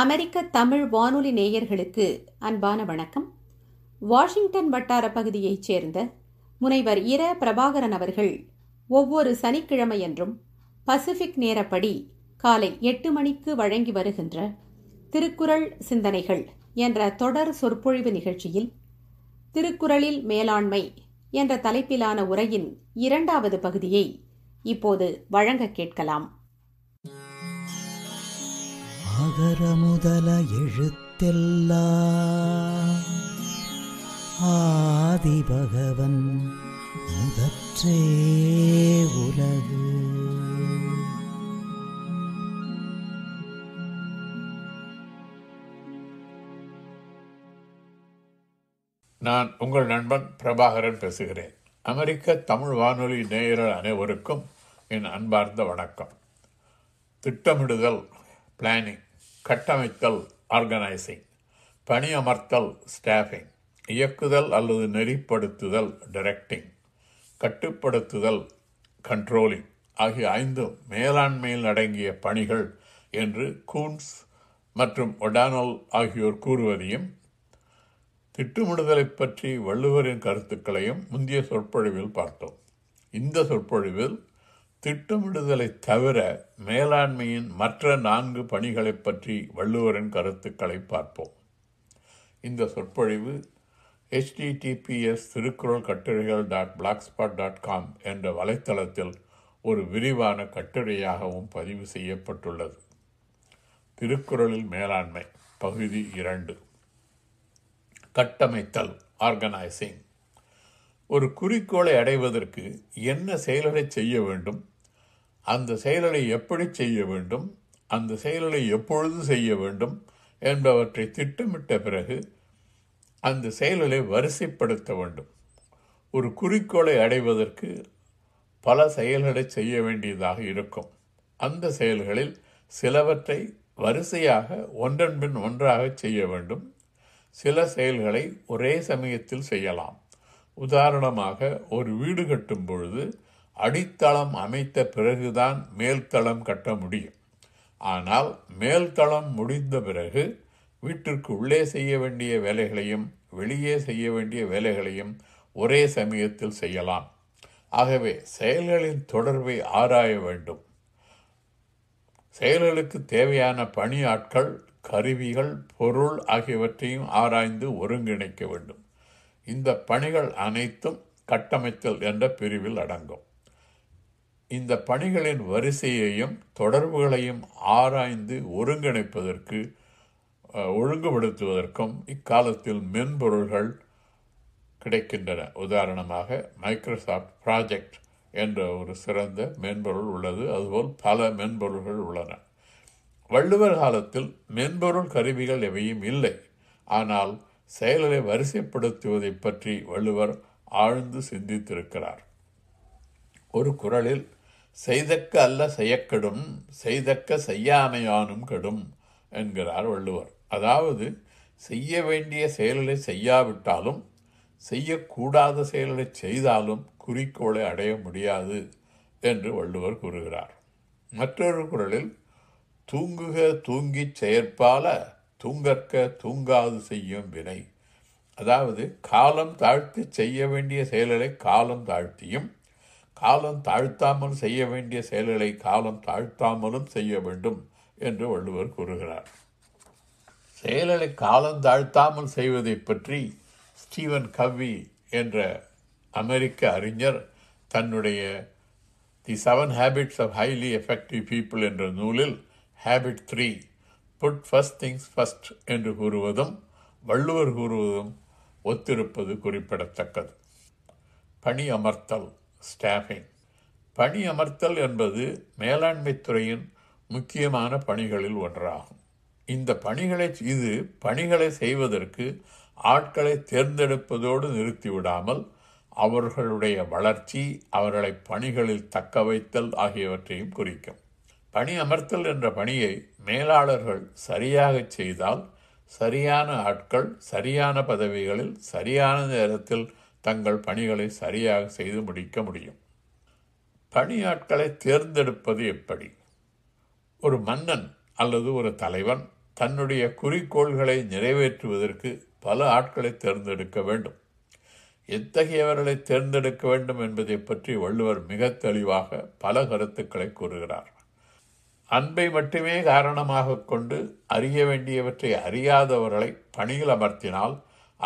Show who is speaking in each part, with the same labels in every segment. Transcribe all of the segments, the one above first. Speaker 1: அமெரிக்க தமிழ் வானொலி நேயர்களுக்கு அன்பான வணக்கம் வாஷிங்டன் வட்டார பகுதியைச் சேர்ந்த முனைவர் இர பிரபாகரன் அவர்கள் ஒவ்வொரு சனிக்கிழமையன்றும் பசிபிக் நேரப்படி காலை எட்டு மணிக்கு வழங்கி வருகின்ற திருக்குறள் சிந்தனைகள் என்ற தொடர் சொற்பொழிவு நிகழ்ச்சியில் திருக்குறளில் மேலாண்மை என்ற தலைப்பிலான உரையின் இரண்டாவது பகுதியை இப்போது வழங்க
Speaker 2: கேட்கலாம் ஆகர முதல எழுத்தெல்லா ஆதி பகவன் முதற்றே உலகு நான் உங்கள் நண்பன் பிரபாகரன் பேசுகிறேன் அமெரிக்க தமிழ் வானொலி நேயர்கள் அனைவருக்கும் என் அன்பார்ந்த வணக்கம் திட்டமிடுதல் பிளானிங் கட்டமைத்தல் ஆர்கனைசிங் பணியமர்த்தல் ஸ்டாஃபிங் இயக்குதல் அல்லது நெறிப்படுத்துதல் டைரக்டிங் கட்டுப்படுத்துதல் கண்ட்ரோலிங் ஆகிய ஐந்தும் மேலாண்மையில் அடங்கிய பணிகள் என்று கூன்ஸ் மற்றும் ஒடானல் ஆகியோர் கூறுவதையும் திட்டமிடுதலை பற்றி வள்ளுவரின் கருத்துக்களையும் முந்தைய சொற்பொழிவில் பார்த்தோம் இந்த சொற்பொழிவில் திட்டமிடுதலை தவிர மேலாண்மையின் மற்ற நான்கு பணிகளை பற்றி வள்ளுவரின் கருத்துக்களை பார்ப்போம் இந்த சொற்பொழிவு ஹெச்டிடிபிஎஸ் திருக்குறள் கட்டுரைகள் dot blogspot dot com என்ற வலைத்தளத்தில் ஒரு விரிவான கட்டுரையாகவும் பதிவு செய்யப்பட்டுள்ளது திருக்குறளில் மேலாண்மை பகுதி இரண்டு கட்டமைத்தல் ஆர்கனைசிங் ஒரு குறிக்கோளை அடைவதற்கு என்ன செயல்களை செய்ய வேண்டும் அந்த செயல்களை எப்படி செய்ய வேண்டும் அந்த செயல்களை எப்பொழுது செய்ய வேண்டும் என்பவற்றை திட்டமிட்ட பிறகு அந்த செயல்களை வரிசைப்படுத்த வேண்டும் ஒரு குறிக்கோளை அடைவதற்கு பல செயல்களை செய்ய வேண்டியதாக இருக்கும் அந்த செயல்களில் சிலவற்றை வரிசையாக ஒன்றன்பின் ஒன்றாக செய்ய வேண்டும் சில செயல்களை ஒரே சமயத்தில் செய்யலாம் உதாரணமாக ஒரு வீடு கட்டும் பொழுது அடித்தளம் அமைத்த பிறகுதான் மேல்தளம் கட்ட முடியும் ஆனால் மேல்தளம் முடிந்த பிறகு வீட்டிற்கு உள்ளே செய்ய வேண்டிய வேலைகளையும் வெளியே செய்ய வேண்டிய வேலைகளையும் ஒரே சமயத்தில் செய்யலாம் ஆகவே செயல்களின் தொடர்பை ஆராய வேண்டும் செயல்களுக்கு தேவையான பணியாட்கள் கருவிகள் பொருள் ஆகியவற்றையும் ஆராய்ந்து ஒருங்கிணைக்க வேண்டும் இந்த பணிகள் அனைத்தும் கட்டமைத்தல் என்ற பிரிவில் அடங்கும் இந்த பணிகளின் வரிசையையும் தொடர்புகளையும் ஆராய்ந்து ஒருங்கிணைப்பதற்கு ஒழுங்குபடுத்துவதற்கும் இக்காலத்தில் மென்பொருள்கள் கிடைக்கின்றன உதாரணமாக மைக்ரோசாஃப்ட் ப்ராஜெக்ட் என்ற ஒரு சிறந்த மென்பொருள் உள்ளது அதுபோல் பல மென்பொருள்கள் உள்ளன வள்ளுவர் காலத்தில் மென்பொருள் கருவிகள் எவையும் இல்லை ஆனால் செயல்களை வரிசைப்படுத்துவதை பற்றி வள்ளுவர் ஆழ்ந்து சிந்தித்திருக்கிறார் ஒரு குரலில் செய்தக்க அல்ல செய்யக்கெடும் செய்தக்க செய்யாமையானும் கெடும் என்கிறார் வள்ளுவர் அதாவது செய்ய வேண்டிய செயல்களை செய்யாவிட்டாலும் செய்யக்கூடாத செயல்களை செய்தாலும் குறிக்கோளை அடைய முடியாது என்று வள்ளுவர் கூறுகிறார் மற்றொரு குரலில் தூங்குக தூங்கிச் செயற்பால தூங்கற்க தூங்காது செய்யும் வினை அதாவது காலம் தாழ்த்தி செய்ய வேண்டிய செயல்களை காலம் தாழ்த்தியும் காலம் தாழ்த்தாமல் செய்ய வேண்டிய செயல்களை காலம் தாழ்த்தாமலும் செய்ய வேண்டும் என்று வள்ளுவர் கூறுகிறார் செயல்களை காலம் தாழ்த்தாமல் செய்வதை பற்றி ஸ்டீவன் கவ்வி என்ற அமெரிக்க அறிஞர் தன்னுடைய the seven habits of highly effective people என்ற நூலில் habit three put first things first என்று கூறுவதும் வள்ளுவர் கூறுவதும் ஒத்திருப்பது குறிப்பிடத்தக்கது பணி அமர்த்தல் ஸ்டாஃபிங் பணி அமர்த்தல் என்பது மேலாண்மை துறையின் முக்கியமான பணிகளில் ஒன்றாகும் இந்த பணிகளை இது பணிகளை செய்வதற்கு ஆட்களை தேர்ந்தெடுப்பதோடு நிறுத்திவிடாமல் அவர்களுடைய வளர்ச்சி அவர்களை பணிகளில் தக்க வைத்தல் ஆகியவற்றையும் குறிக்கும் பணி அமர்த்தல் என்ற பணியை மேலாளர்கள் சரியாக செய்தால் சரியான ஆட்கள் சரியான பதவிகளில் சரியான நேரத்தில் தங்கள் பணிகளை சரியாக செய்து முடிக்க முடியும் பணியாட்களை தேர்ந்தெடுப்பது எப்படி ஒரு மன்னன் அல்லது ஒரு தலைவன் தன்னுடைய குறிக்கோள்களை நிறைவேற்றுவதற்கு பல ஆட்களை தேர்ந்தெடுக்க வேண்டும் எத்தகையவர்களை தேர்ந்தெடுக்க வேண்டும் என்பதை பற்றி வள்ளுவர் மிக தெளிவாக பல கருத்துக்களை கூறுகிறார் அன்பை மட்டுமே காரணமாக கொண்டு அறிய வேண்டியவற்றை அறியாதவர்களை பணியில் அமர்த்தினால்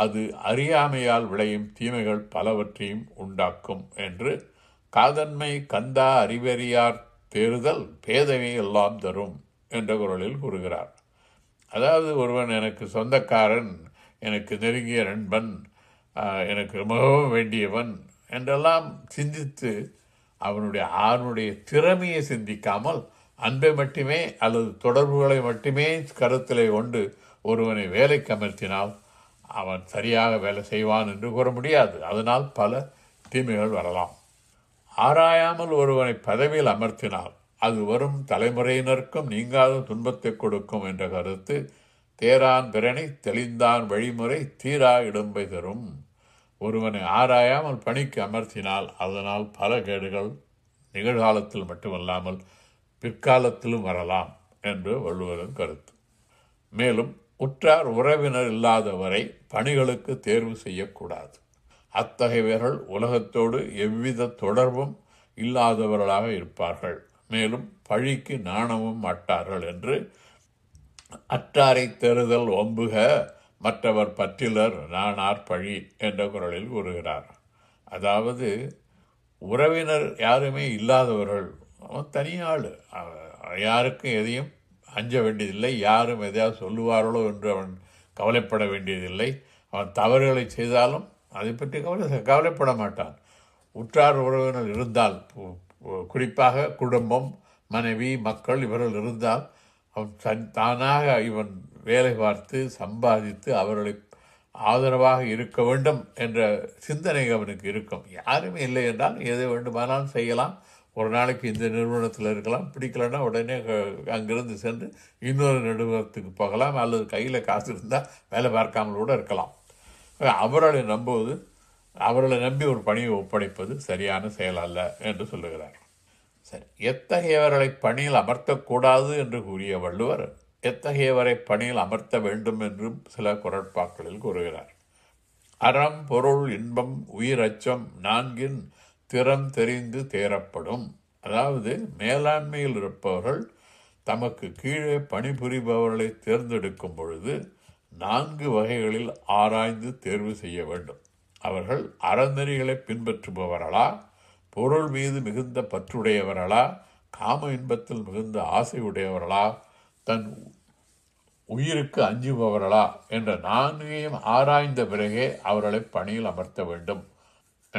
Speaker 2: அது அறியாமையால் விளையும் தீமைகள் பலவற்றையும் உண்டாக்கும் என்று காதன்மை கந்தா அறிவறியார் தேறுதல் பேதமை எல்லாம் தரும் என்ற குரலில் கூறுகிறார் அதாவது ஒருவன் எனக்கு சொந்தக்காரன் எனக்கு நெருங்கிய நண்பன் எனக்கு மிகவும் வேண்டியவன் என்றெல்லாம் சிந்தித்து அவனுடைய அவனுடைய திறமையை சிந்திக்காமல் அன்பை மட்டுமே அல்லது தொடர்புகளை மட்டுமே கருத்திலே கொண்டு ஒருவனை வேலைக்கு அமர்த்தினால் அவன் சரியாக வேலை செய்வான் என்று கூற முடியாது அதனால் பல தீமைகள் வரலாம் ஆராயாமல் ஒருவனை பதவியில் அமர்த்தினால் அது வரும் தலைமுறையினருக்கும் நீங்காத துன்பத்தை கொடுக்கும் என்ற கருத்து தேரான் பிறனை தெளிந்தான் வழிமுறை தீரா இடம்பை தரும் ஒருவனை ஆராயாமல் பணிக்கு அமர்த்தினால் அதனால் பல கேடுகள் நிகழ்காலத்தில் மட்டுமல்லாமல் பிற்காலத்திலும் வரலாம் என்று வள்ளுவரின் கருத்து மேலும் உற்றார் உறவினர் இல்லாதவரை பணிகளுக்கு தேர்வு செய்யக்கூடாது அத்தகையவர்கள் உலகத்தோடு எவ்வித தொடர்பும் இல்லாதவர்களாக இருப்பார்கள் மேலும் பழிக்கு நாணமும் மாட்டார்கள் என்று அற்றாரை தேறுதல் ஒம்புக மற்றவர் பற்றிலர் நானார் பழி என்ற குரலில் கூறுகிறார் அதாவது உறவினர் யாருமே இல்லாதவர்கள் அவன் தனியாள் யாருக்கும் எதையும் அஞ்ச வேண்டியதில்லை யாரும் எதையாவது சொல்லுவார்களோ என்று அவன் கவலைப்பட வேண்டியதில்லை அவன் தவறுகளை செய்தாலும் அதை பற்றி கவலை கவலைப்பட மாட்டான் உற்றார் உறவினர் இருந்தால் குறிப்பாக குடும்பம் மனைவி மக்கள் இவர்கள் இருந்தால் அவன் தன் தானாக இவன் வேலை பார்த்து சம்பாதித்து அவர்களை ஆதரவாக இருக்க வேண்டும் என்ற சிந்தனை அவனுக்கு இருக்கும் யாருமே இல்லை என்றால் எது வேண்டுமானாலும் செய்யலாம் ஒரு நாளைக்கு இந்த நிறுவனத்தில் இருக்கலாம் பிடிக்கலன்னா உடனே அங்கேருந்து சென்று இன்னொரு நிறுவனத்துக்கு போகலாம் அல்லது கையில் காசு இருந்தால் வேலை பார்க்காமல் கூட இருக்கலாம் அவர்களை நம்புவது அவர்களை நம்பி ஒரு பணியை ஒப்படைப்பது சரியான செயல் அல்ல என்று சொல்லுகிறார் சரி எத்தகையவர்களை பணியில் அமர்த்தக்கூடாது என்று கூறிய வள்ளுவர் எத்தகையவரை பணியில் அமர்த்த வேண்டும் என்றும் சில குரட்பாக்களில் கூறுகிறார் அறம் பொருள் இன்பம் உயிர் அச்சம் நான்கின் திறம் தெரிந்து தேரப்படும் அதாவது மேலாண்மையில் இருப்பவர்கள் தமக்கு கீழே பணிபுரிபவர்களை தேர்ந்தெடுக்கும் பொழுது நான்கு வகைகளில் ஆராய்ந்து தேர்வு செய்ய வேண்டும் அவர்கள் அறநெறிகளை பின்பற்றுபவர்களா பொருள் மீது மிகுந்த பற்றுடையவர்களா காம இன்பத்தில் மிகுந்த ஆசை உடையவர்களா தன் உயிருக்கு அஞ்சுபவர்களா என்ற நான்கையும் ஆராய்ந்த பிறகே அவர்களை பணியில் அமர்த்த வேண்டும்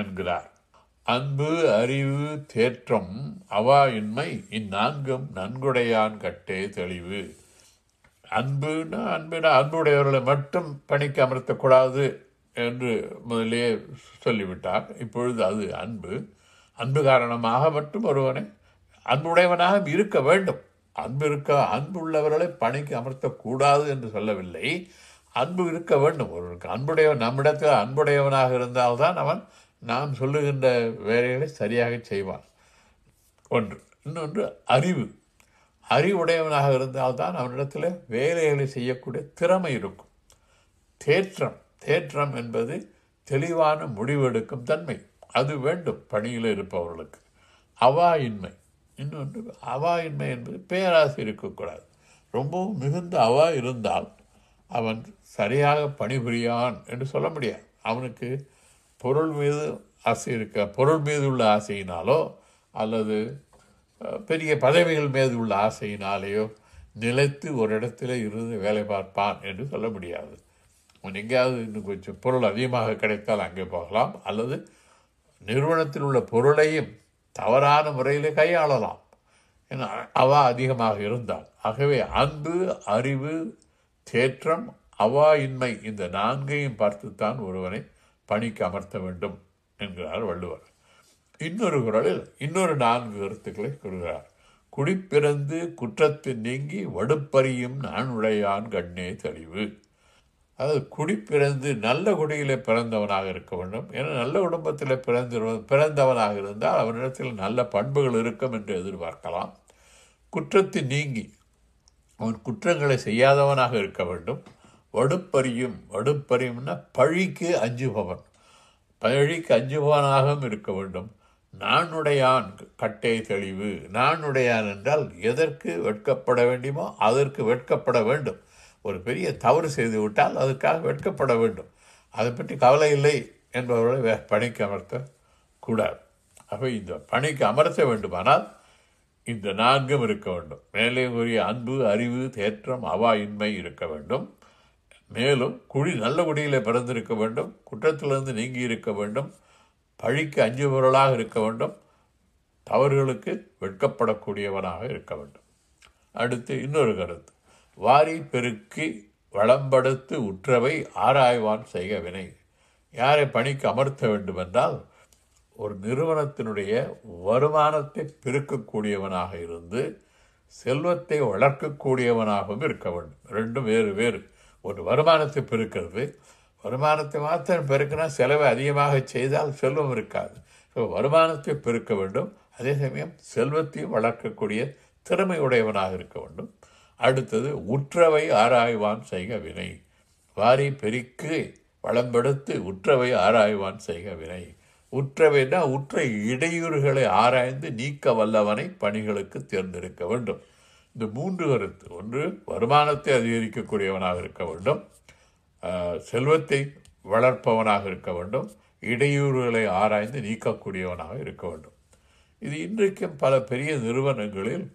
Speaker 2: என்கிறார் அன்பு அறிவு தேற்றம் அவா இன்மை இந்நான்கும் நன்குடையான் கட்டே தெளிவு அன்புனா அன்புனா அன்புடையவர்களை மட்டும் பணிக்கு அமர்த்தக்கூடாது என்று முதலே சொல்லிவிட்டார் இப்பொழுது அது அன்பு அன்பு காரணமாக மட்டும் ஒருவனை அன்புடையவனாக இருக்க வேண்டும் அன்பு இருக்க அன்பு உள்ளவர்களை பணிக்கு அமர்த்தக்கூடாது என்று சொல்லவில்லை அன்பு இருக்க வேண்டும் ஒருவருக்கு அன்புடையவன் நம்மிடத்தில் அன்புடையவனாக இருந்தால்தான் அவன் நாம் சொல்லுகின்ற வேலைகளை சரியாக செய்வான் ஒன்று இன்னொன்று அறிவு அறிவுடையவனாக இருந்தால்தான் அவனிடத்தில் வேலைகளை செய்யக்கூடிய திறமை இருக்கும் தேற்றம் தேற்றம் என்பது தெளிவான முடிவெடுக்கும் தன்மை அது வேண்டும் பணியில் இருப்பவர்களுக்கு அவாயின்மை இன்னொன்று அவாயின்மை என்பது பேராசை இருக்கக்கூடாது ரொம்பவும் மிகுந்த அவா இருந்தால் அவன் சரியாக பணிபுரியான் என்று சொல்ல முடியாது அவனுக்கு பொருள் மீது ஆசை இருக்க பொருள் மீது உள்ள ஆசையினாலோ அல்லது பெரிய பதவிகள் மீது உள்ள ஆசையினாலேயோ நிலைத்து ஒரு இடத்துல இருந்து வேலை பார்ப்பான் என்று சொல்ல முடியாது அவன் எங்கேயாவது இன்னும் கொஞ்சம் பொருள் அதிகமாக கிடைத்தால் அங்கே போகலாம் அல்லது நிறுவனத்தில் உள்ள பொருளையும் தவறான முறையில் கையாளலாம் ஏன்னா அவா அதிகமாக இருந்தால் ஆகவே அன்பு அறிவு தேற்றம் அவா இன்மை இந்த நான்கையும் பார்த்துத்தான் ஒருவனை பணிக்கு அமர்த்த வேண்டும் என்கிறார் வள்ளுவர் இன்னொரு குரலில் இன்னொரு நான்கு கருத்துக்களை கூறுகிறார் குடிப்பிறந்து குற்றத்தில் நீங்கி வடுப்பறியும் நான் உடையான் கண்ணே தெளிவு அதாவது குடிப்பிறந்து நல்ல குடியில் பிறந்தவனாக இருக்க வேண்டும் ஏன்னா நல்ல குடும்பத்தில் பிறந்த பிறந்தவனாக இருந்தால் அவனிடத்தில் நல்ல பண்புகள் இருக்கும் என்று எதிர்பார்க்கலாம் குற்றத்தை நீங்கி அவன் குற்றங்களை செய்யாதவனாக இருக்க வேண்டும் வடுப்பறியும் வடுப்பறியும்னா பழிக்கு அஞ்சுபவன் பழிக்கு அஞ்சுபவனாகவும் இருக்க வேண்டும் நானுடையான் கட்டை தெளிவு நானுடையான் என்றால் எதற்கு வெட்கப்பட வேண்டுமோ அதற்கு வெட்கப்பட வேண்டும் ஒரு பெரிய தவறு செய்து விட்டால் அதற்காக வெட்கப்பட வேண்டும் அதை பற்றி கவலை இல்லை என்பவர்களை வே பணிக்கு அமர்த்த கூடாது அப்போ இந்த பணிக்கு அமர்த்த வேண்டுமானால் இந்த நான்கும் இருக்க வேண்டும் மேலே கூறிய அன்பு அறிவு தேற்றம் அவாயின்மை இருக்க வேண்டும் மேலும் குழி நல்ல குடியில் பிறந்திருக்க வேண்டும் குற்றத்திலிருந்து நீங்கி இருக்க வேண்டும் பழிக்கு அஞ்சுபவர்களாக இருக்க வேண்டும் தவறுகளுக்கு வெட்கப்படக்கூடியவனாக இருக்க வேண்டும் அடுத்து இன்னொரு கருத்து வாரி பெருக்கி வளம்படுத்து உற்றவை ஆராய்வான் செய்க வினை யாரை பணிக்கு அமர்த்த வேண்டுமென்றால் ஒரு நிறுவனத்தினுடைய வருமானத்தை பெருக்கக்கூடியவனாக இருந்து செல்வத்தை வளர்க்கக்கூடியவனாகவும் இருக்க வேண்டும் ரெண்டும் வேறு வேறு ஒரு வருமானத்தை பெருக்கிறது வருமானத்தை மாத்திரம் பெருக்கினா செலவை அதிகமாக செய்தால் செல்வம் இருக்காது ஸோ வருமானத்தை பெருக்க வேண்டும் அதே சமயம் செல்வத்தையும் வளர்க்கக்கூடிய திறமை உடையவனாக இருக்க வேண்டும் அடுத்தது உற்றவை ஆராய்வான் செய்க வினை வாரி பெருக்கி வளம்படுத்து உற்றவை ஆராய்வான் செய்க வினை உற்றவைனா உற்ற இடையூறுகளை ஆராய்ந்து நீக்க வல்லவனை பணிகளுக்கு தேர்ந்தெடுக்க வேண்டும் இந்த மூன்று கருத்து ஒன்று வருமானத்தை அதிகரிக்கக்கூடியவனாக இருக்க வேண்டும் செல்வத்தை வளர்ப்பவனாக இருக்க வேண்டும் இடையூறுகளை ஆராய்ந்து நீக்கக்கூடியவனாக இருக்க வேண்டும் இது இன்றைக்கும் பல பெரிய நிறுவனங்களில்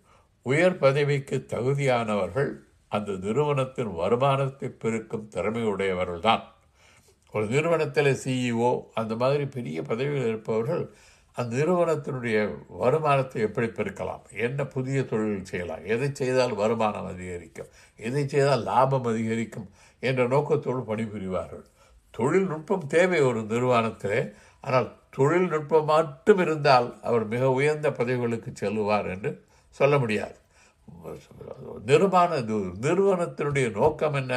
Speaker 2: உயர் பதவிக்கு தகுதியானவர்கள் அந்த நிறுவனத்தின் வருமானத்தை பெருக்கும் திறமையுடையவர்கள்தான் ஒரு நிறுவனத்தில் சிஇஓ e அந்த மாதிரி பெரிய பதவியில் இருப்பவர்கள் அந்த நிறுவனத்தினுடைய வருமானத்தை எப்படி பெருக்கலாம் என்ன புதிய தொழில் செய்யலாம் எதை செய்தால் வருமானம் அதிகரிக்கும் எதை செய்தால் லாபம் அதிகரிக்கும் என்ற நோக்கத்தோடு பணிபுரிவார்கள் தொழில்நுட்பம் தேவை ஒரு நிறுவனத்திலே ஆனால் தொழில்நுட்பம் மட்டும் இருந்தால் அவர் மிக உயர்ந்த பதவிகளுக்கு செல்லுவார் என்று சொல்ல முடியாது நிறுவன நிறுவனத்தினுடைய நோக்கம் என்ன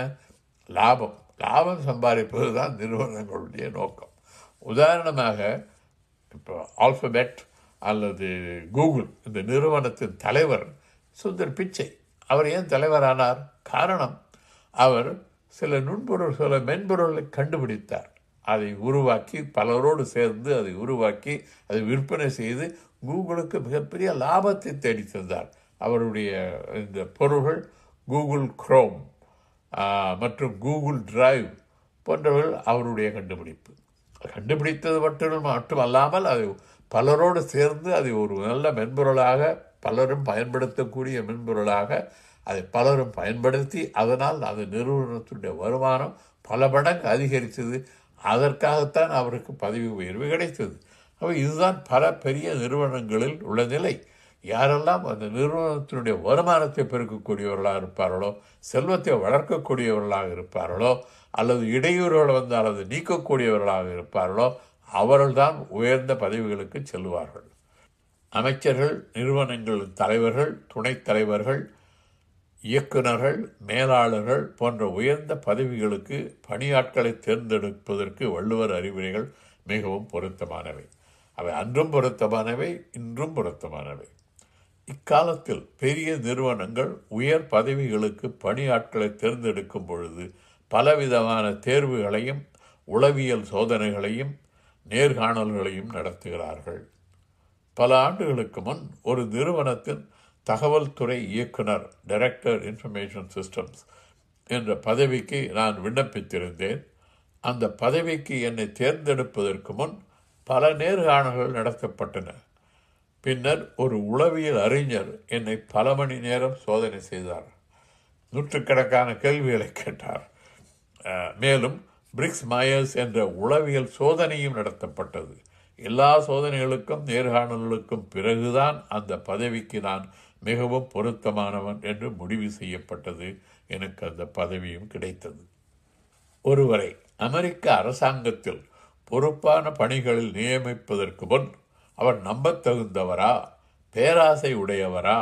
Speaker 2: லாபம் லாபம் சம்பாதிப்பது தான் நிறுவனங்களுடைய நோக்கம் உதாரணமாக இப்போ ஆல்பபெட் அல்லது கூகுள் இந்த நிறுவனத்தின் தலைவர் சுந்தர் பிச்சை அவர் ஏன் தலைவரானார் காரணம் அவர் சில நுண்பொருள் சில மென்பொருளை கண்டுபிடித்தார் அதை உருவாக்கி பலரோடு சேர்ந்து அதை உருவாக்கி அதை விற்பனை செய்து கூகுளுக்கு மிகப்பெரிய லாபத்தை தேடி தந்தார் அவருடைய இந்த பொருள்கள் கூகுள் குரோம் மற்றும் கூகுள் டிரைவ் போன்றவர்கள் அவருடைய கண்டுபிடிப்பு கண்டுபிடித்தது மட்டும் மட்டுமல்லாமல் அது பலரோடு சேர்ந்து அதை ஒரு நல்ல மென்பொருளாக பலரும் பயன்படுத்தக்கூடிய மென்பொருளாக அதை பலரும் பயன்படுத்தி அதனால் அந்த நிறுவனத்துடைய வருமானம் பல மடங்கு அதிகரித்தது அதற்காகத்தான் அவருக்கு பதவி உயர்வு கிடைத்தது அப்போ இதுதான் பல பெரிய நிறுவனங்களில் உள்ள நிலை யாரெல்லாம் அந்த நிறுவனத்தினுடைய வருமானத்தை பெருக்கக்கூடியவர்களாக இருப்பார்களோ செல்வத்தை வளர்க்கக்கூடியவர்களாக இருப்பார்களோ அல்லது இடையூறுகளை வந்து அல்லது நீக்கக்கூடியவர்களாக இருப்பார்களோ அவர்கள்தான் உயர்ந்த பதவிகளுக்கு செல்வார்கள் அமைச்சர்கள் நிறுவனங்களின் தலைவர்கள் துணைத் தலைவர்கள் இயக்குநர்கள் மேலாளர்கள் போன்ற உயர்ந்த பதவிகளுக்கு பணியாட்களை தேர்ந்தெடுப்பதற்கு வள்ளுவர் அறிவுரைகள் மிகவும் பொருத்தமானவை அவை அன்றும் பொருத்தமானவை இன்றும் பொருத்தமானவை இக்காலத்தில் பெரிய நிறுவனங்கள் உயர் பதவிகளுக்கு பணியாட்களை தேர்ந்தெடுக்கும் பொழுது பலவிதமான தேர்வுகளையும் உளவியல் சோதனைகளையும் நேர்காணல்களையும் நடத்துகிறார்கள் பல ஆண்டுகளுக்கு முன் ஒரு நிறுவனத்தின் தகவல் துறை இயக்குனர் டைரக்டர் இன்ஃபர்மேஷன் சிஸ்டம்ஸ் என்ற பதவிக்கு நான் விண்ணப்பித்திருந்தேன் அந்த பதவிக்கு என்னை தேர்ந்தெடுப்பதற்கு முன் பல நேர்காணல்கள் நடத்தப்பட்டன பின்னர் ஒரு உளவியல் அறிஞர் என்னை பல மணி நேரம் சோதனை செய்தார் நூற்றுக்கணக்கான கேள்விகளை கேட்டார் மேலும் பிரிக்ஸ் மாயர்ஸ் என்ற உளவியல் சோதனையும் நடத்தப்பட்டது எல்லா சோதனைகளுக்கும் நேர்காணல்களுக்கும் பிறகுதான் அந்த பதவிக்கு நான் மிகவும் பொருத்தமானவன் என்று முடிவு செய்யப்பட்டது எனக்கு அந்த பதவியும் கிடைத்தது ஒருவரை அமெரிக்க அரசாங்கத்தில் பொறுப்பான பணிகளில் நியமிப்பதற்கு முன் அவர் நம்பத்தகுந்தவரா பேராசை உடையவரா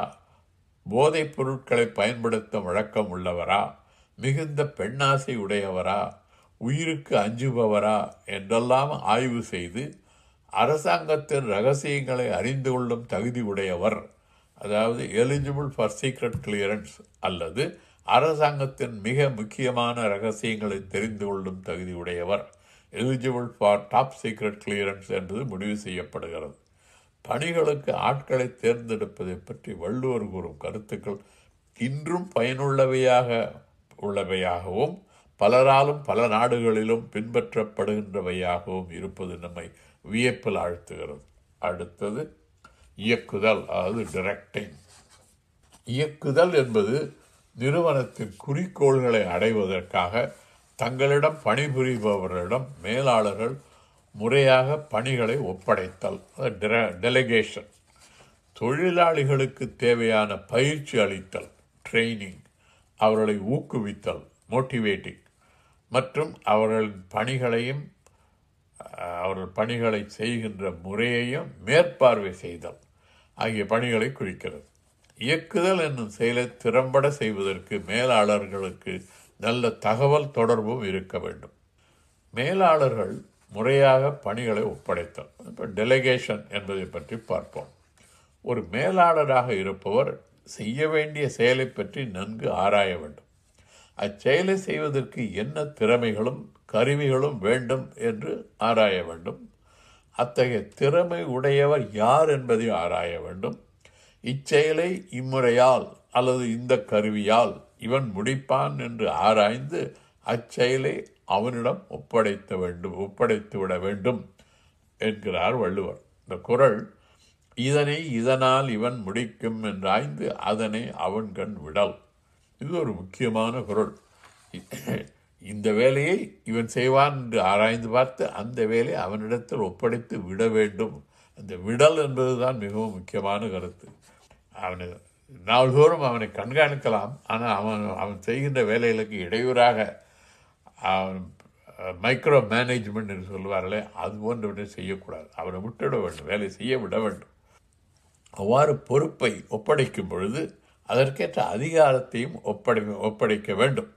Speaker 2: போதைப் பொருட்களை பயன்படுத்த வழக்கம் உள்ளவரா மிகுந்த பெண்ணாசை உடையவரா உயிருக்கு அஞ்சுபவரா என்றெல்லாம் ஆய்வு செய்து அரசாங்கத்தின் ரகசியங்களை அறிந்து கொள்ளும் தகுதி உடையவர் அதாவது எலிஜிபிள் ஃபார் சீக்ரெட் கிளியரன்ஸ் அல்லது அரசாங்கத்தின் மிக முக்கியமான ரகசியங்களை தெரிந்து கொள்ளும் தகுதி உடையவர் eligible for top secret clearance என்பது முடிவு செய்யப்படுகிறது பணிகளுக்கு ஆட்களை தேர்ந்தெடுப்பதை பற்றி வள்ளுவர் கூறும் கருத்துக்கள் இன்றும் பயனுள்ளவையாக உள்ளவையாகவும் பலராலும் பல நாடுகளிலும் பின்பற்றப்படுகின்றவையாகவும் இருப்பது நம்மை வியப்பில் ஆழ்த்துகிறது அடுத்தது இயக்குதல் அதாவது டிரெக்டிங் இயக்குதல் என்பது நிறுவனத்தின் குறிக்கோள்களை அடைவதற்காக தங்களிடம் பணிபுரிபவர்களிடம் மேலாளர்கள் முறையாக பணிகளை ஒப்படைத்தல் டெலிகேஷன் தொழிலாளிகளுக்கு தேவையான பயிற்சி அளித்தல் ட்ரெய்னிங் அவர்களை ஊக்குவித்தல் மோட்டிவேட்டிங் மற்றும் அவர்களின் பணிகளையும் அவர்கள் பணிகளை செய்கின்ற முறையையும் மேற்பார்வை செய்தல் ஆகிய பணிகளை குறிக்கிறது இயக்குதல் என்னும் செயலை திறம்பட செய்வதற்கு மேலாளர்களுக்கு நல்ல தகவல் தொடர்பும் இருக்க வேண்டும் மேலாளர்கள் முறையாக பணிகளை ஒப்படைத்தல் இப்போ டெலிகேஷன் என்பதை பற்றி பார்ப்போம் ஒரு மேலாளராக இருப்பவர் செய்ய வேண்டிய செயலை பற்றி நன்கு ஆராய வேண்டும் அச்செயலை செய்வதற்கு என்ன திறமைகளும் கருவிகளும் வேண்டும் என்று ஆராய வேண்டும் அத்தகைய திறமை உடையவர் யார் என்பதை ஆராய வேண்டும் இச்செயலை இம்முறையால் அல்லது இந்த கருவியால் இவன் முடிப்பான் என்று ஆராய்ந்து அச்செயலை அவனிடம் ஒப்படைத்த வேண்டும் ஒப்படைத்து விட வேண்டும் என்கிறார் வள்ளுவர் இந்த குரல் இதனை இதனால் இவன் முடிக்கும் என்றாய்ந்து அதனை அவன் கண் விடல் இது ஒரு முக்கியமான குரல் இந்த வேலையை இவன் செய்வான் என்று ஆராய்ந்து பார்த்து அந்த வேலையை அவனிடத்தில் ஒப்படைத்து விட வேண்டும் அந்த விடல் என்பதுதான் மிகவும் முக்கியமான கருத்து அவனை நாள்தோறும் அவனை கண்காணிக்கலாம் ஆனால் அவன் அவன் செய்கின்ற வேலைகளுக்கு இடையூறாக மைக்ரோ மேனேஜ்மெண்ட் என்று சொல்வார்களே அது போன்றவற்றை செய்யக்கூடாது அவனை விட்டுவிட வேண்டும் வேலை செய்ய விட வேண்டும் அவ்வாறு பொறுப்பை ஒப்படைக்கும் பொழுது அதற்கேற்ற அதிகாரத்தையும் ஒப்படை ஒப்படைக்க வேண்டும்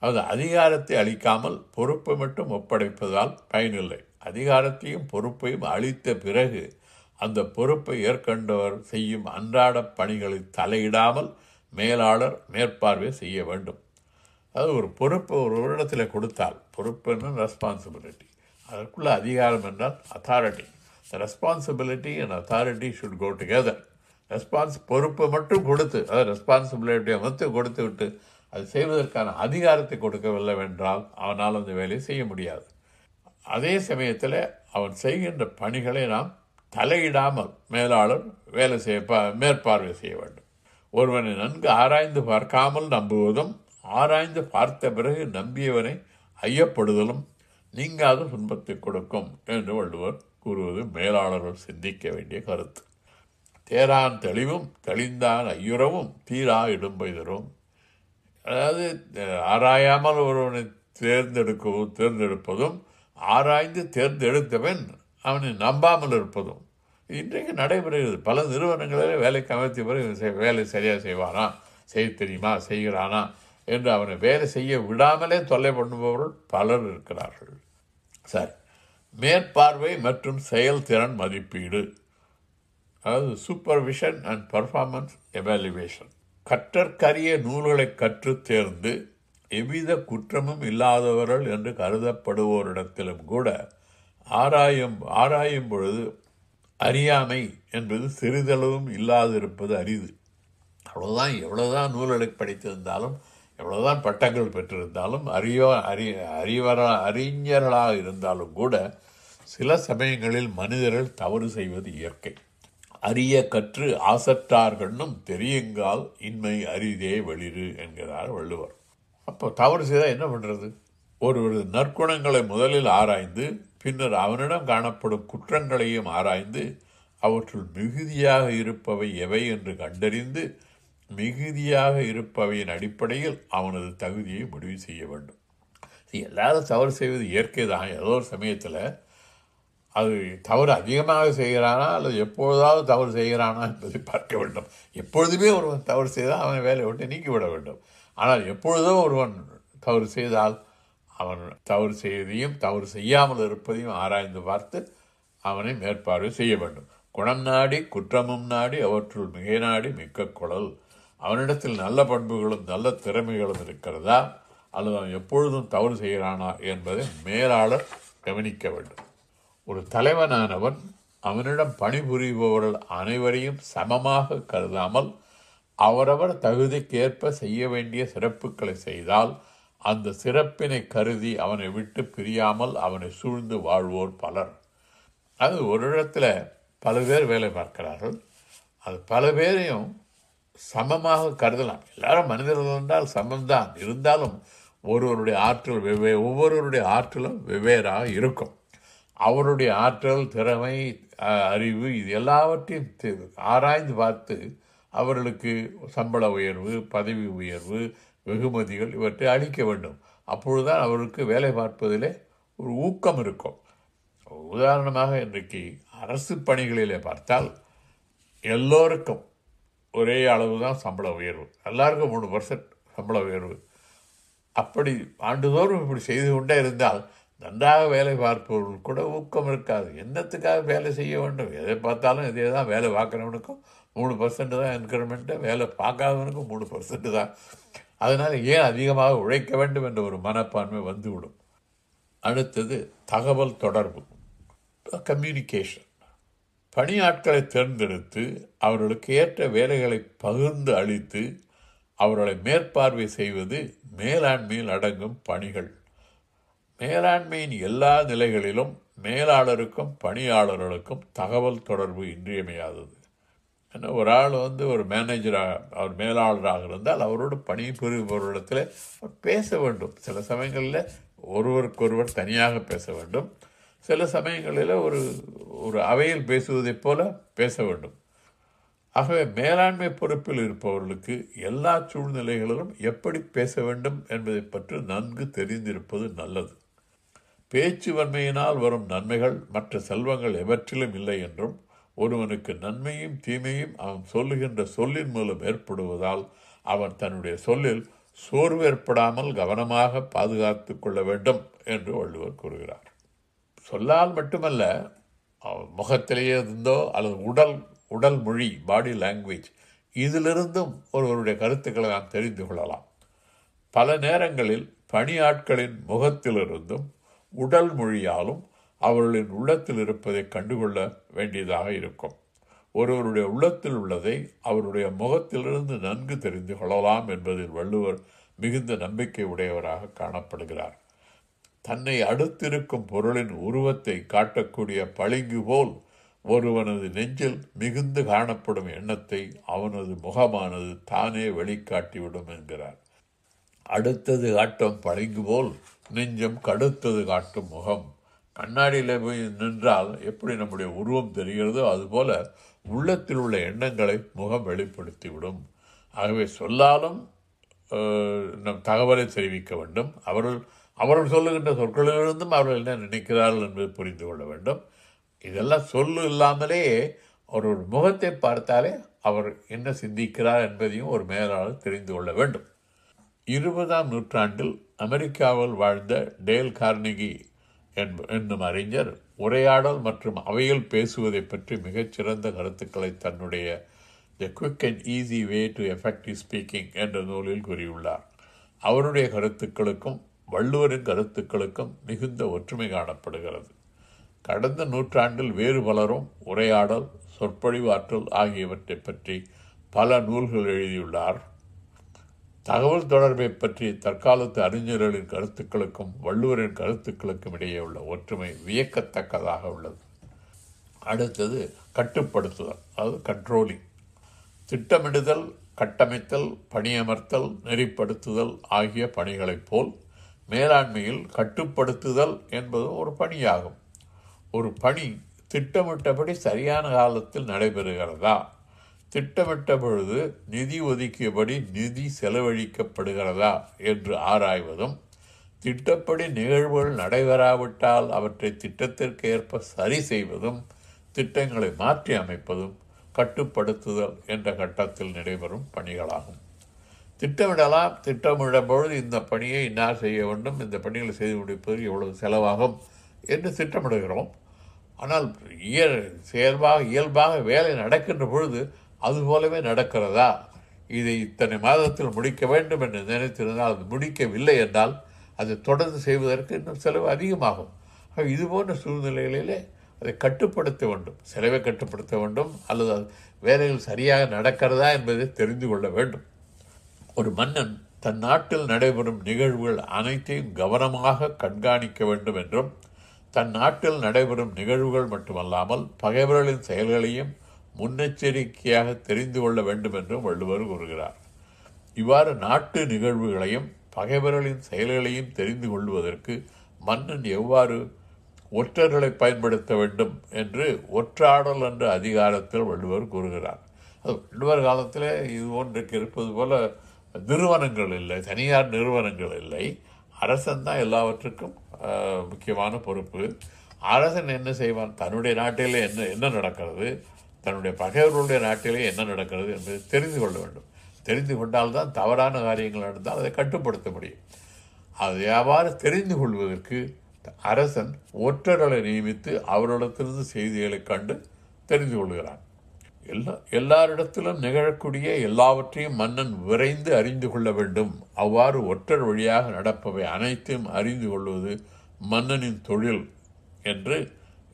Speaker 2: அதாவது அதிகாரத்தை அளிக்காமல் பொறுப்பை மட்டும் ஒப்படைப்பதால் பயனில்லை அதிகாரத்தையும் பொறுப்பையும் அளித்த பிறகு அந்த பொறுப்பை ஏற்கண்டவர் செய்யும் அன்றாட பணிகளில் தலையிடாமல் மேலாளர் மேற்பார்வை செய்ய வேண்டும் அது ஒரு பொறுப்பை ஒரு வருடத்தில் கொடுத்தால் என்ன ரெஸ்பான்சிபிலிட்டி அதற்குள்ள அதிகாரம் என்றால் authority the responsibility and authority should go together response பொறுப்பை மட்டும் கொடுத்து அதாவது ரெஸ்பான்சிபிலிட்டியை மட்டும் கொடுத்து விட்டு அது செய்வதற்கான அதிகாரத்தை கொடுக்கவில்லை என்றால் அவனால் அந்த வேலையை செய்ய முடியாது அதே சமயத்தில் அவன் செய்கின்ற பணிகளை நாம் தலையிடாமல் மேலாளர் வேலை செய்ய மேற்பார்வை செய்ய வேண்டும் ஒருவனை நன்கு ஆராய்ந்து பார்க்காமல் நம்புவதும் ஆராய்ந்து பார்த்த பிறகு நம்பியவனை ஐயப்படுதலும் நீங்காத துன்பத்தை கொடுக்கும் என்று வள்ளுவர் கூறுவது மேலாளர்கள் சிந்திக்க வேண்டிய கருத்து தேரான் தெளிவும் தெளிந்தான் ஐயுறவும் தீரா பெய்தரும் அதாவது ஆராயாமல் ஒருவனை தேர்ந்தெடுக்கவும் தேர்ந்தெடுப்பதும் ஆராய்ந்து தேர்ந்தெடுத்தவன் அவனை நம்பாமல் இருப்பதும் இன்றைக்கு நடைபெறுகிறது பல நிறுவனங்களிலே வேலைக்கு அமர்த்திய பிறகு வேலை சரியாக செய்வானா செய்ய தெரியுமா செய்கிறானா என்று அவனை வேலை செய்ய விடாமலே தொல்லை பண்ணுபவர்கள் பலர் இருக்கிறார்கள் சரி மேற்பார்வை மற்றும் செயல்திறன் மதிப்பீடு அதாவது சூப்பர்விஷன் அண்ட் பர்ஃபார்மன்ஸ் எவாலுவேஷன் கற்றற்கரிய நூல்களை கற்று தேர்ந்து எவ்வித குற்றமும் இல்லாதவர்கள் என்று கருதப்படுவோரிடத்திலும் கூட ஆராயும் ஆராயும் பொழுது அறியாமை என்பது சிறிதளவும் இல்லாதிருப்பது அரிது அவ்வளோதான் எவ்வளோதான் நூல்களை படித்திருந்தாலும் எவ்வளோதான் பட்டங்கள் பெற்றிருந்தாலும் அறியோ அறி அறிவரா அறிஞர்களாக இருந்தாலும் கூட சில சமயங்களில் மனிதர்கள் தவறு செய்வது இயற்கை அறிய கற்று ஆசற்றார்கள்னும் தெரியுங்கால் இன்மை அரிதே வெளிறு என்கிறார் வள்ளுவர் அப்போ தவறு செய்தால் என்ன பண்ணுறது ஒருவரது நற்குணங்களை முதலில் ஆராய்ந்து பின்னர் அவனிடம் காணப்படும் குற்றங்களையும் ஆராய்ந்து அவற்றுள் மிகுதியாக இருப்பவை எவை என்று கண்டறிந்து மிகுதியாக இருப்பவையின் அடிப்படையில் அவனது தகுதியை முடிவு செய்ய வேண்டும் எல்லாரும் தவறு செய்வது இயற்கை தான் ஏதோ ஒரு சமயத்தில் அது தவறு அதிகமாக செய்கிறானா அல்லது எப்பொழுதாவது தவறு செய்கிறானா என்பதை பார்க்க வேண்டும் எப்பொழுதுமே ஒருவன் தவறு செய்தால் அவன் வேலையை விட்டு நீக்கிவிட வேண்டும் ஆனால் எப்பொழுதோ ஒருவன் தவறு செய்தால் அவன் தவறு செய்வதையும் தவறு செய்யாமல் இருப்பதையும் ஆராய்ந்து பார்த்து அவனை மேற்பார்வை செய்ய வேண்டும் குணம் நாடி குற்றமும் நாடி அவற்றுள் மிக நாடி மிக்க குழல் அவனிடத்தில் நல்ல பண்புகளும் நல்ல திறமைகளும் இருக்கிறதா அல்லது அவன் எப்பொழுதும் தவறு செய்கிறானா என்பதை மேலாளர் கவனிக்க வேண்டும் ஒரு தலைவனானவன் அவனிடம் பணிபுரிபவர்கள் அனைவரையும் சமமாக கருதாமல் அவரவர் தகுதிக்கேற்ப செய்ய வேண்டிய சிறப்புகளை செய்தால் அந்த சிறப்பினை கருதி அவனை விட்டு பிரியாமல் அவனை சூழ்ந்து வாழ்வோர் பலர் அது ஒரு இடத்துல பல பேர் வேலை பார்க்கிறார்கள் அது பல பேரையும் சமமாக கருதலாம் எல்லாரும் மனிதர்கள் என்றால் சமம்தான் இருந்தாலும் ஒருவருடைய ஆற்றல் வெவ்வே ஒவ்வொருவருடைய ஆற்றலும் வெவ்வேறாக இருக்கும் அவருடைய ஆற்றல் திறமை அறிவு இது எல்லாவற்றையும் ஆராய்ந்து பார்த்து அவர்களுக்கு சம்பள உயர்வு பதவி உயர்வு வெகுமதிகள் இவற்றை அளிக்க வேண்டும் அப்பொழுதுதான் அவருக்கு வேலை பார்ப்பதிலே ஒரு ஊக்கம் இருக்கும் உதாரணமாக இன்றைக்கு அரசு பணிகளிலே பார்த்தால் எல்லோருக்கும் ஒரே அளவு தான் சம்பள உயர்வு எல்லாருக்கும் மூணு பர்சன்ட் சம்பள உயர்வு அப்படி ஆண்டுதோறும் இப்படி செய்து கொண்டே இருந்தால் நன்றாக வேலை பார்ப்பவர்கள் கூட ஊக்கம் இருக்காது என்னத்துக்காக வேலை செய்ய வேண்டும் எதை பார்த்தாலும் இதே தான் வேலை பார்க்குறவனுக்கும் மூணு பர்சன்ட் தான் என்கரமெண்ட்டு வேலை பார்க்காதவனுக்கும் மூணு பர்சன்ட் தான் அதனால் ஏன் அதிகமாக உழைக்க வேண்டும் என்ற ஒரு மனப்பான்மை வந்துவிடும் அடுத்தது தகவல் தொடர்பு கம்யூனிகேஷன் பணியாட்களை தேர்ந்தெடுத்து அவர்களுக்கு ஏற்ற வேலைகளை பகிர்ந்து அளித்து அவர்களை மேற்பார்வை செய்வது மேலாண்மையில் அடங்கும் பணிகள் மேலாண்மையின் எல்லா நிலைகளிலும் மேலாளருக்கும் பணியாளர்களுக்கும் தகவல் தொடர்பு இன்றியமையாதது ஏன்னா ஒரு ஆள் வந்து ஒரு மேனேஜராக அவர் மேலாளராக இருந்தால் அவரோடு பணி புரிபவர்களிடத்தில் பேச வேண்டும் சில சமயங்களில் ஒருவருக்கொருவர் தனியாக பேச வேண்டும் சில சமயங்களில் ஒரு ஒரு அவையில் பேசுவதைப் போல பேச வேண்டும் ஆகவே மேலாண்மை பொறுப்பில் இருப்பவர்களுக்கு எல்லா சூழ்நிலைகளிலும் எப்படி பேச வேண்டும் என்பதை பற்றி நன்கு தெரிந்திருப்பது நல்லது பேச்சு வன்மையினால் வரும் நன்மைகள் மற்ற செல்வங்கள் எவற்றிலும் இல்லை என்றும் ஒருவனுக்கு நன்மையும் தீமையும் அவன் சொல்லுகின்ற சொல்லின் மூலம் ஏற்படுவதால் அவன் தன்னுடைய சொல்லில் சோர்வு ஏற்படாமல் கவனமாக பாதுகாத்து கொள்ள வேண்டும் என்று வள்ளுவர் கூறுகிறார் சொல்லால் மட்டுமல்ல முகத்திலேயே இருந்தோ அல்லது உடல் உடல் மொழி பாடி லாங்குவேஜ் இதிலிருந்தும் ஒருவருடைய கருத்துக்களை நாம் தெரிந்து கொள்ளலாம் பல நேரங்களில் பணியாட்களின் முகத்திலிருந்தும் உடல் மொழியாலும் அவர்களின் உள்ளத்தில் இருப்பதை கண்டுகொள்ள வேண்டியதாக இருக்கும் ஒருவருடைய உள்ளத்தில் உள்ளதை அவருடைய முகத்திலிருந்து நன்கு தெரிந்து கொள்ளலாம் என்பதில் வள்ளுவர் மிகுந்த நம்பிக்கை உடையவராக காணப்படுகிறார் தன்னை அடுத்திருக்கும் பொருளின் உருவத்தை காட்டக்கூடிய பளிங்கு போல் ஒருவனது நெஞ்சில் மிகுந்து காணப்படும் எண்ணத்தை அவனது முகமானது தானே வெளிக்காட்டிவிடும் என்கிறார் அடுத்தது காட்டும் பளிங்கு போல் நெஞ்சம் கடுத்தது காட்டும் முகம் கண்ணாடியில் போய் நின்றால் எப்படி நம்முடைய உருவம் தெரிகிறதோ அதுபோல உள்ளத்தில் உள்ள எண்ணங்களை முகம் வெளிப்படுத்திவிடும் ஆகவே சொல்லாலும் நம் தகவலை தெரிவிக்க வேண்டும் அவர்கள் அவர்கள் சொல்லுகின்ற சொற்களிலிருந்தும் அவர்கள் என்ன நினைக்கிறார்கள் என்பதை புரிந்து கொள்ள வேண்டும் இதெல்லாம் சொல்லு இல்லாமலே ஒரு முகத்தை பார்த்தாலே அவர் என்ன சிந்திக்கிறார் என்பதையும் ஒரு மேலாளர் தெரிந்து கொள்ள வேண்டும் இருபதாம் நூற்றாண்டில் அமெரிக்காவில் வாழ்ந்த டேல் கார்னிகி என்னும் அறிஞர் உரையாடல் மற்றும் அவையில் பேசுவதை பற்றி மிகச்சிறந்த கருத்துக்களை தன்னுடைய the quick and easy way to effective speaking என்ற நூலில் கூறியுள்ளார் அவருடைய கருத்துக்களுக்கும் வள்ளுவரின் கருத்துக்களுக்கும் மிகுந்த ஒற்றுமை காணப்படுகிறது கடந்த நூற்றாண்டில் வேறு பலரும் உரையாடல் சொற்பொழிவாற்றல் ஆகியவற்றை பற்றி பல நூல்கள் எழுதியுள்ளார் தகவல் தொடர்பை பற்றி தற்காலத்து அறிஞர்களின் கருத்துக்களுக்கும் வள்ளுவரின் கருத்துக்களுக்கும் இடையே உள்ள ஒற்றுமை வியக்கத்தக்கதாக உள்ளது அடுத்தது கட்டுப்படுத்துதல் அதாவது கண்ட்ரோலிங் திட்டமிடுதல் கட்டமைத்தல் பணியமர்த்தல் நெறிப்படுத்துதல் ஆகிய பணிகளைப் போல் மேலாண்மையில் கட்டுப்படுத்துதல் என்பது ஒரு பணியாகும் ஒரு பணி திட்டமிட்டபடி சரியான காலத்தில் நடைபெறுகிறதா திட்டமிட்ட பொழுது நிதி ஒதுக்கியபடி நிதி செலவழிக்கப்படுகிறதா என்று ஆராய்வதும் திட்டப்படி நிகழ்வுகள் நடைபெறாவிட்டால் அவற்றை திட்டத்திற்கு ஏற்ப சரி செய்வதும் திட்டங்களை மாற்றி அமைப்பதும் கட்டுப்படுத்துதல் என்ற கட்டத்தில் நடைபெறும் பணிகளாகும் திட்டமிடலாம் திட்டமிடும் பொழுது இந்த பணியை இன்னார் செய்ய வேண்டும் இந்த பணிகளை செய்து முடிப்பது எவ்வளவு செலவாகும் என்று திட்டமிடுகிறோம் ஆனால் இயல் செயல்பாக இயல்பாக வேலை நடக்கின்ற பொழுது அதுபோலவே நடக்கிறதா இதை இத்தனை மாதத்தில் முடிக்க வேண்டும் என்று நினைத்திருந்தால் அது முடிக்கவில்லை என்றால் அது தொடர்ந்து செய்வதற்கு இன்னும் செலவு அதிகமாகும் இது போன்ற சூழ்நிலைகளிலே அதை கட்டுப்படுத்த வேண்டும் செலவை கட்டுப்படுத்த வேண்டும் அல்லது வேலைகள் சரியாக நடக்கிறதா என்பதை தெரிந்து கொள்ள வேண்டும் ஒரு மன்னன் தன் நாட்டில் நடைபெறும் நிகழ்வுகள் அனைத்தையும் கவனமாக கண்காணிக்க வேண்டும் என்றும் தன் நாட்டில் நடைபெறும் நிகழ்வுகள் மட்டுமல்லாமல் பகைவர்களின் செயல்களையும் முன்னெச்சரிக்கையாக தெரிந்து கொள்ள வேண்டும் என்றும் வள்ளுவர் கூறுகிறார் இவ்வாறு நாட்டு நிகழ்வுகளையும் பகைவர்களின் செயல்களையும் தெரிந்து கொள்வதற்கு மன்னன் எவ்வாறு ஒற்றர்களை பயன்படுத்த வேண்டும் என்று ஒற்றாடல் என்ற அதிகாரத்தில் வள்ளுவர் கூறுகிறார் அது வள்ளுவர் காலத்தில் இது ஒன்றுக்கு இருப்பது போல நிறுவனங்கள் இல்லை தனியார் நிறுவனங்கள் இல்லை அரசன் தான் எல்லாவற்றுக்கும் முக்கியமான பொறுப்பு அரசன் என்ன செய்வான் தன்னுடைய நாட்டில் என்ன என்ன நடக்கிறது தன்னுடைய பகைவர்களுடைய நாட்டிலே என்ன நடக்கிறது என்பதை தெரிந்து கொள்ள வேண்டும் தெரிந்து கொண்டால்தான் தவறான காரியங்கள் நடந்தால் அதை கட்டுப்படுத்த முடியும் அது யாவாறு தெரிந்து கொள்வதற்கு அரசன் ஒற்றர்களை நியமித்து அவரிடத்திலிருந்து செய்திகளை கண்டு தெரிந்து கொள்கிறான் எல்லா எல்லாரிடத்திலும் நிகழக்கூடிய எல்லாவற்றையும் மன்னன் விரைந்து அறிந்து கொள்ள வேண்டும் அவ்வாறு ஒற்றர் வழியாக நடப்பவை அனைத்தையும் அறிந்து கொள்வது மன்னனின் தொழில் என்று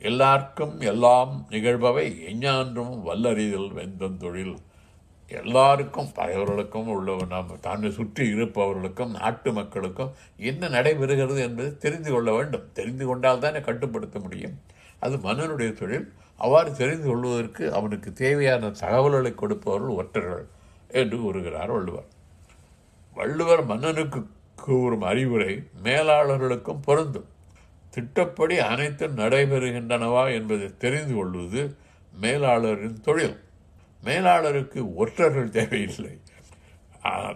Speaker 2: எல்லார்க்கும் எல்லாம் நிகழ்பவை எஞ்ஞான்றும் வல்லறிதல் தொழில் எல்லாருக்கும் பகைவர்களுக்கும் உள்ளவன் நாம் தன்னை சுற்றி இருப்பவர்களுக்கும் நாட்டு மக்களுக்கும் என்ன நடைபெறுகிறது என்பது தெரிந்து கொள்ள வேண்டும் தெரிந்து கொண்டால் தானே கட்டுப்படுத்த முடியும் அது மன்னனுடைய தொழில் அவ்வாறு தெரிந்து கொள்வதற்கு அவனுக்கு தேவையான தகவல்களை கொடுப்பவர்கள் ஒற்றர்கள் என்று கூறுகிறார் வள்ளுவர் வள்ளுவர் மன்னனுக்கு கூறும் அறிவுரை மேலாளர்களுக்கும் பொருந்தும் திட்டப்படி அனைத்தும் நடைபெறுகின்றனவா என்பதை தெரிந்து கொள்வது மேலாளரின் தொழில் மேலாளருக்கு ஒற்றர்கள் தேவையில்லை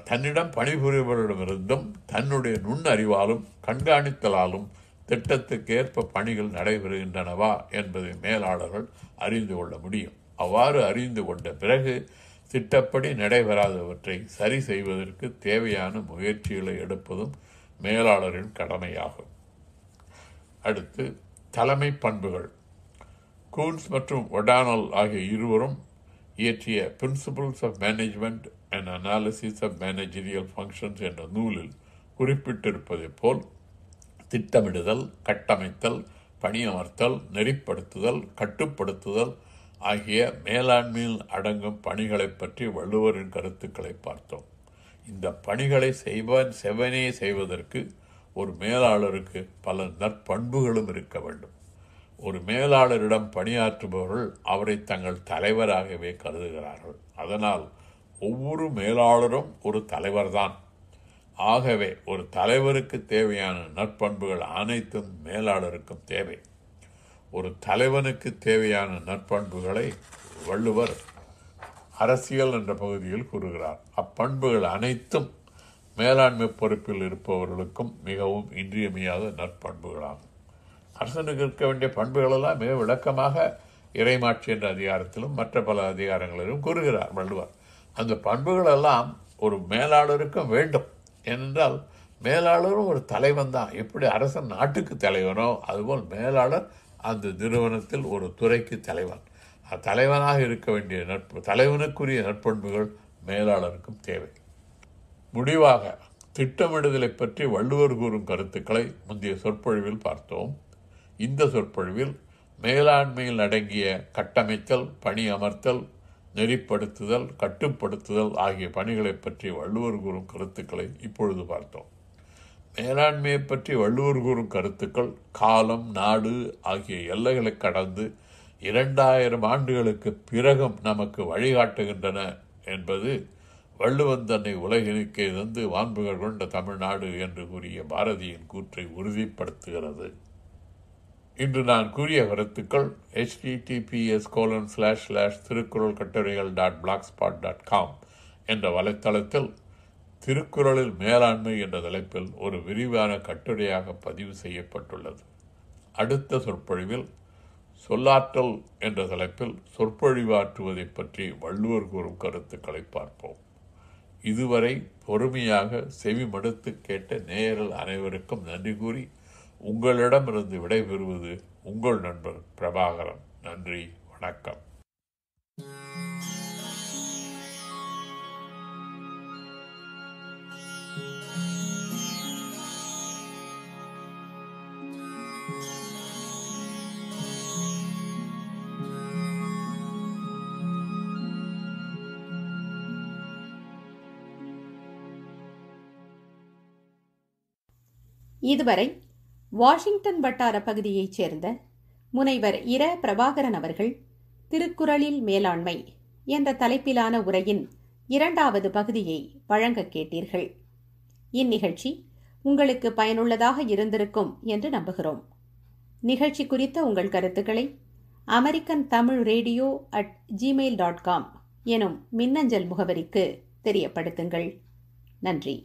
Speaker 2: தன்னிடம் பணிபுரிபவரிடமிருந்தும் தன்னுடைய நுண்ணறிவாலும் கண்காணித்தலாலும் திட்டத்துக்கேற்ப பணிகள் நடைபெறுகின்றனவா என்பதை மேலாளர்கள் அறிந்து கொள்ள முடியும் அவ்வாறு அறிந்து கொண்ட பிறகு திட்டப்படி நடைபெறாதவற்றை சரி செய்வதற்கு தேவையான முயற்சிகளை எடுப்பதும் மேலாளரின் கடமையாகும் அடுத்து தலைமை பண்புகள் கூன்ஸ் மற்றும் ஒடானல் ஆகிய இருவரும் இயற்றிய principles of management and analysis of managerial functions என்ற நூலில் குறிப்பிட்டிருப்பதைப் போல் திட்டமிடுதல் கட்டமைத்தல் பணியமர்த்தல் நெறிப்படுத்துதல் கட்டுப்படுத்துதல் ஆகிய மேலாண்மையில் அடங்கும் பணிகளை பற்றி வள்ளுவரின் கருத்துக்களை பார்த்தோம் இந்த பணிகளை செய்வன் செவனே செய்வதற்கு ஒரு மேலாளருக்கு பல நற்பண்புகளும் இருக்க வேண்டும் ஒரு மேலாளரிடம் பணியாற்றுபவர்கள் அவரை தங்கள் தலைவராகவே கருதுகிறார்கள் அதனால் ஒவ்வொரு மேலாளரும் ஒரு தலைவர்தான் ஆகவே ஒரு தலைவருக்கு தேவையான நற்பண்புகள் அனைத்தும் மேலாளருக்கும் தேவை ஒரு தலைவனுக்கு தேவையான நற்பண்புகளை வள்ளுவர் அரசியல் என்ற பகுதியில் கூறுகிறார் அப்பண்புகள் அனைத்தும் மேலாண்மை பொறுப்பில் இருப்பவர்களுக்கும் மிகவும் இன்றியமையாத நற்பண்புகளாகும் அரசனுக்கு இருக்க வேண்டிய பண்புகளெல்லாம் மிக விளக்கமாக இறைமாட்சி என்ற அதிகாரத்திலும் மற்ற பல அதிகாரங்களிலும் கூறுகிறார் வள்ளுவர் அந்த பண்புகளெல்லாம் ஒரு மேலாளருக்கும் வேண்டும் ஏனென்றால் மேலாளரும் ஒரு தலைவன் தான் எப்படி அரசன் நாட்டுக்கு தலைவனோ அதுபோல் மேலாளர் அந்த நிறுவனத்தில் ஒரு துறைக்கு தலைவன் தலைவனாக இருக்க வேண்டிய நட்பு தலைவனுக்குரிய நற்பண்புகள் மேலாளருக்கும் தேவை முடிவாக திட்டமிடுதலை பற்றி வள்ளுவர் கூறும் கருத்துக்களை முந்தைய சொற்பொழிவில் பார்த்தோம் இந்த சொற்பொழிவில் மேலாண்மையில் அடங்கிய கட்டமைத்தல் பணி அமர்த்தல் நெறிப்படுத்துதல் கட்டுப்படுத்துதல் ஆகிய பணிகளை பற்றி வள்ளுவர் கூறும் கருத்துக்களை இப்பொழுது பார்த்தோம் மேலாண்மையை பற்றி வள்ளுவர் கூறும் கருத்துக்கள் காலம் நாடு ஆகிய எல்லைகளை கடந்து இரண்டாயிரம் ஆண்டுகளுக்கு பிறகும் நமக்கு வழிகாட்டுகின்றன என்பது வள்ளுவன் தன்னை உலகினுக்கு இருந்து வான்புகழ் கொண்ட தமிழ்நாடு என்று கூறிய பாரதியின் கூற்றை உறுதிப்படுத்துகிறது இன்று நான் கூறிய கருத்துக்கள் HTTPS colon slash slash Thirukkural கட்டுரைகள் dot blogspot dot com என்ற வலைத்தளத்தில் திருக்குறளில் மேலாண்மை என்ற தலைப்பில் ஒரு விரிவான கட்டுரையாக பதிவு செய்யப்பட்டுள்ளது அடுத்த சொற்பொழிவில் சொல்லாற்றல் என்ற தலைப்பில் சொற்பொழிவாற்றுவதை பற்றி வள்ளுவர் கூறும் கருத்துக்களை பார்ப்போம் இதுவரை பொறுமையாக செவி மடுத்து கேட்ட நேயர்கள் அனைவருக்கும் நன்றி கூறி உங்களிடமிருந்து விடைபெறுவது உங்கள் நண்பர் பிரபாகரன் நன்றி வணக்கம்
Speaker 1: இதுவரை வாஷிங்டன் வட்டார பகுதியைச் சேர்ந்த முனைவர் இர பிரபாகரன் அவர்கள் திருக்குறளில் மேலாண்மை என்ற தலைப்பிலான உரையின் இரண்டாவது பகுதியை வழங்க கேட்டீர்கள் இந்நிகழ்ச்சி உங்களுக்கு பயனுள்ளதாக இருந்திருக்கும் என்று நம்புகிறோம் நிகழ்ச்சி குறித்த உங்கள் கருத்துக்களை American Tamil radio at Gmail dot com எனும் மின்னஞ்சல் முகவரிக்கு தெரியப்படுத்துங்கள் நன்றி